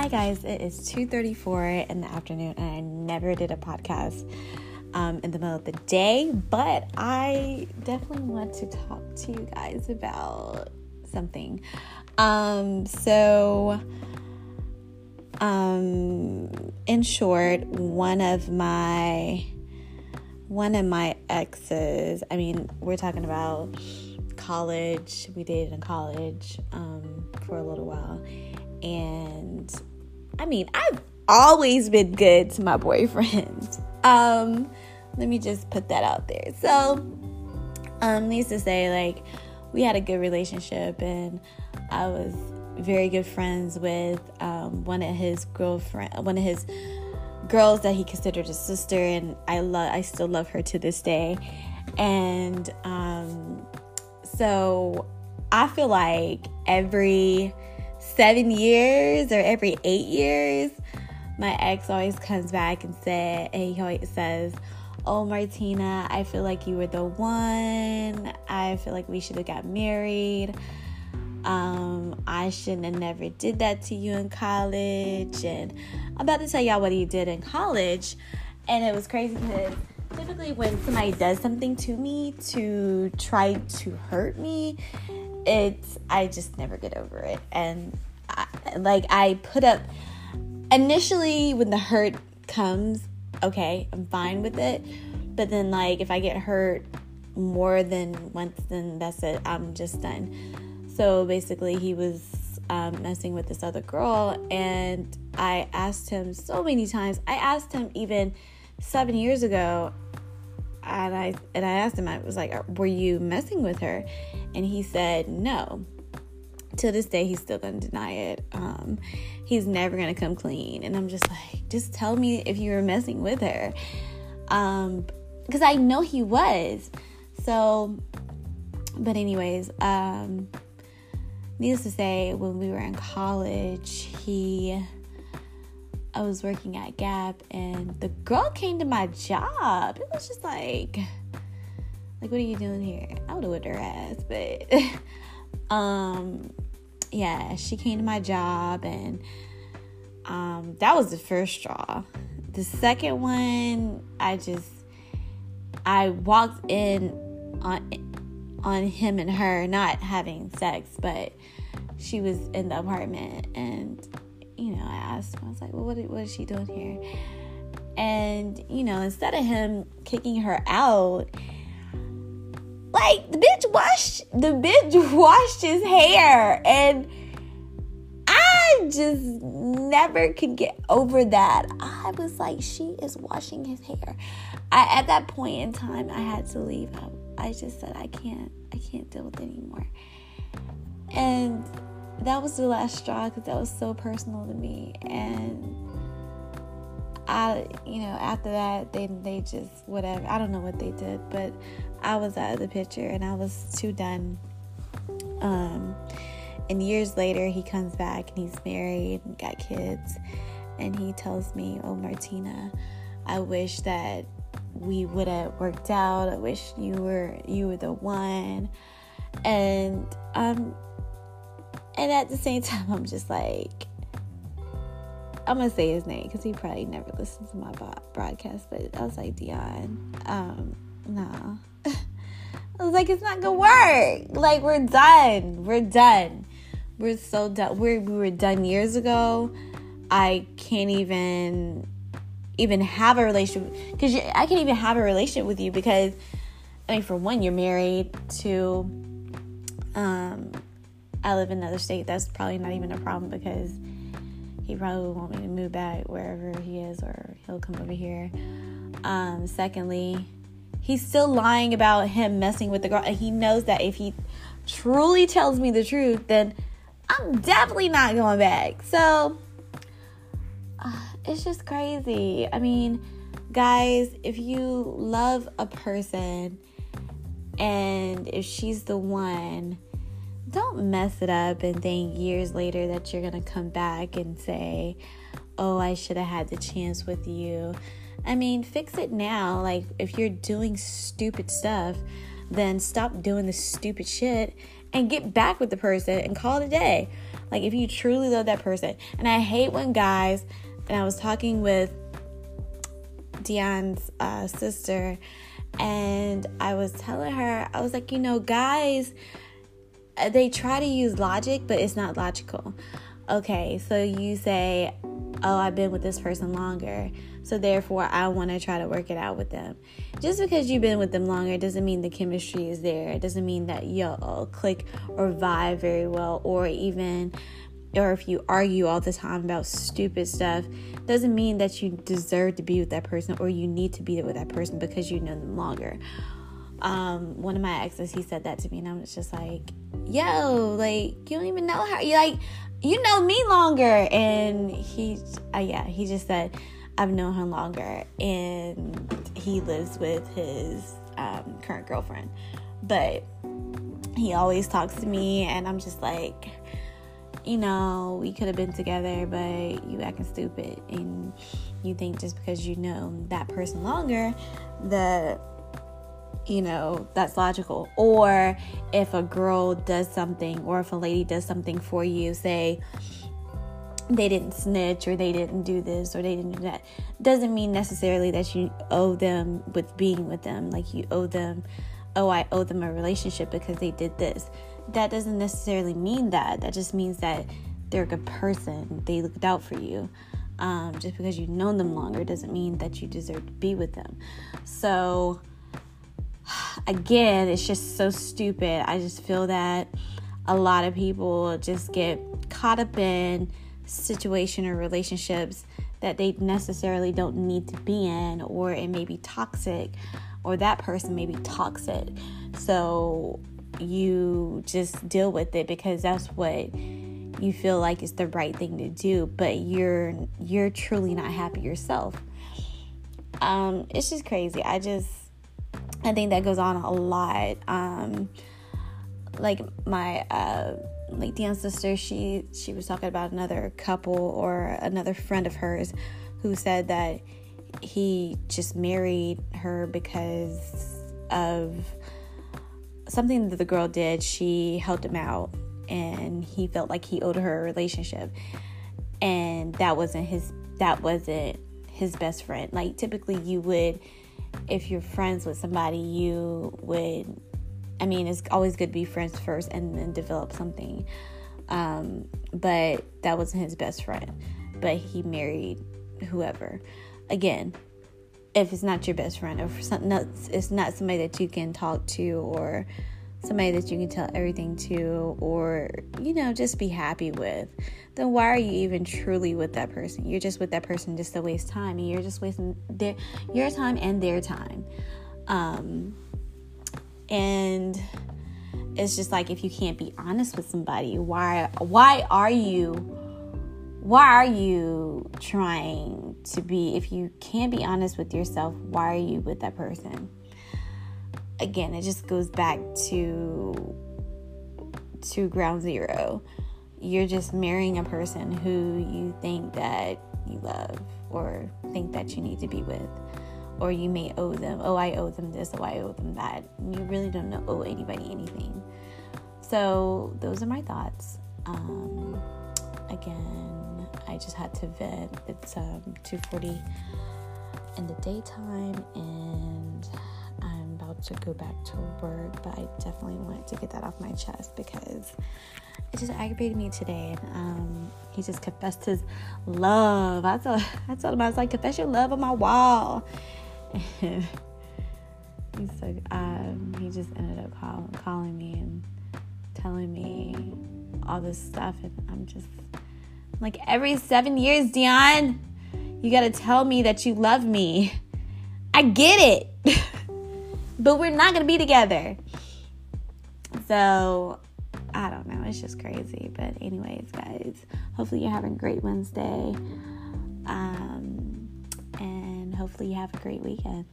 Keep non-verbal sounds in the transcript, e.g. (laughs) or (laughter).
Hi guys, it is 2:34 in the afternoon and I never did a podcast um, in the middle of the day, but I definitely want to talk to you guys about something. Um, so um, in short, one of my one of my exes, I mean, we're talking about college. We dated in college um, for a little while. And I mean, I've always been good to my boyfriend. (laughs) Um, let me just put that out there. So, um, needs to say, like, we had a good relationship, and I was very good friends with um, one of his girlfriend, one of his girls that he considered a sister, and I love, I still love her to this day. And um, so, I feel like every seven years or every eight years, my ex always comes back and say, and he always says, "Oh, Martina, I feel like you were the one. I feel like we should have got married. Um, I shouldn't have never did that to you in college." And I'm about to tell y'all what he did in college, and it was crazy because typically when somebody does something to me to try to hurt me it's I just never get over it. And I, like I put up initially when the hurt comes, okay, I'm fine with it. But then like if I get hurt more than once, then that's it. I'm just done. So basically, he was um, messing with this other girl, and I asked him so many times. I asked him even seven years ago and I and I asked him, I was like, "Were you messing with her?" And he said, "No." To this day, he's still gonna deny it. Um, he's never gonna come clean, and I'm just like, just tell me if you were messing with her, um, because I know he was. So, but anyways, um, needless to say, when we were in college, he I was working at Gap and the girl came to my job. It was just like, like, what are you doing here? I would have whipped her ass, but, (laughs) um, yeah, she came to my job and, um, that was the first straw. The second one, I just, I walked in on, on him and her not having sex, but she was in the apartment and you know, I asked him, I was like, well, what, what is she doing here? And, you know, instead of him kicking her out, like the bitch washed the bitch (laughs) washed his hair and I just never could get over that. I was like, she is washing his hair. I at that point in time I had to leave. I, I just said I can't I can't deal with it anymore. And that was the last straw because that was so personal to me. And I, you know, after that, they they just whatever. I don't know what they did, but I was out of the picture and I was too done. Um, and years later, he comes back and he's married and got kids, and he tells me, "Oh, Martina, I wish that we would have worked out. I wish you were you were the one." And um and at the same (laughs) time, I'm just like, I'm gonna say his name because he probably never listens to my broadcast. But I was like, Dion, um, no. (laughs) I was like, it's not gonna work. Like, we're done. We're done. We're so done. We're, we were done years ago. I can't even even have a relationship because I can't even have a relationship with you because I mean, for one, you're married. to um, I live in another state, that's probably not even a problem because he probably would want me to move back wherever he is or he'll come over here. Um, secondly, he's still lying about him messing with the girl. And he knows that if he truly tells me the truth, then I'm definitely not going back. So uh, it's just crazy. I mean, guys, if you love a person and if she's the one, don't mess it up and think years later that you're going to come back and say, oh, I should have had the chance with you. I mean, fix it now. Like, if you're doing stupid stuff, then stop doing the stupid shit and get back with the person and call it a day. Like if you truly love that person. And I hate when guys, and I was talking with Dion's uh, sister, and I was telling her, I was like, you know, guys, Uh, they try to use logic, but it's not logical. Okay, so you say, oh, I've been with this person longer. So therefore, I want to try to work it out with them. Just because you've been with them longer doesn't mean the chemistry is there. It doesn't mean that you'll click or vibe very well, or even, or if you argue all the time about stupid stuff, doesn't mean that you deserve to be with that person or you need to be with that person because you know them longer. Um, one of my exes, he said that to me, and I was just like, "Yo, like you don't even know how you like." You know me longer, and he, uh, yeah, he just said, I've known him longer, and he lives with his um, current girlfriend. But he always talks to me, and I'm just like, you know, we could have been together, but you acting stupid, and you think just because you know that person longer that you know that's logical. Or if a girl does something or if a lady does something for you say they didn't snitch or they didn't do this or they didn't do that doesn't mean necessarily that you owe them with being with them. Like you owe them oh i owe them a relationship because they did this. That doesn't necessarily mean that. That just means that they're a good person. They looked out for you. Um, just because you've known them longer doesn't mean that you deserve to be with them. So again it's just so stupid i just feel that a lot of people just get caught up in situation or relationships that they necessarily don't need to be in, or it may be toxic, or that person may be toxic. So you just deal with it because that's what you feel like is the right thing to do, but you're you're truly not happy yourself. Um, it's just crazy. I just I think that goes on a lot. Um, like my uh like Dion's sister, she she was talking about another couple or another friend of hers who said that he just married her because of something that the girl did. She helped him out and he felt like he owed her a relationship. And that wasn't his that wasn't his best friend. Like typically you would if you're friends with somebody, you would I mean, it's always good to be friends first and then develop something. Um, but that wasn't his best friend. But he married whoever. Again, if it's not your best friend or something, it's not somebody that you can talk to or somebody that you can tell everything to or you know just be happy with then why are you even truly with that person? You're just with that person just to waste time and you're just wasting their your time and their time. Um and it's just like if you can't be honest with somebody why why are you why are you trying to be if you can't be honest with yourself why are you with that person again it just goes back to to ground zero you're just marrying a person who you think that you love or think that you need to be with or you may owe them, oh, I owe them this, oh, I owe them that. You really don't know, owe anybody anything. So, those are my thoughts. Um, again, I just had to vent. It's um, 2:40 in the daytime, and I'm to go back to work. But I definitely wanted to get that off my chest because it just aggravated me today. And um, he just confessed his love. I told, I told him I was like, confess your love on my wall and (laughs) he's like, um, he just ended up call, calling me and telling me all this stuff, and I'm just like, every seven years, Dion, you gotta tell me that you love me. I get it, (laughs) but we're not gonna be together. So I don't know. It's just crazy. But anyways, guys, hopefully you're having a great Wednesday. Um, and hopefully you have a great weekend.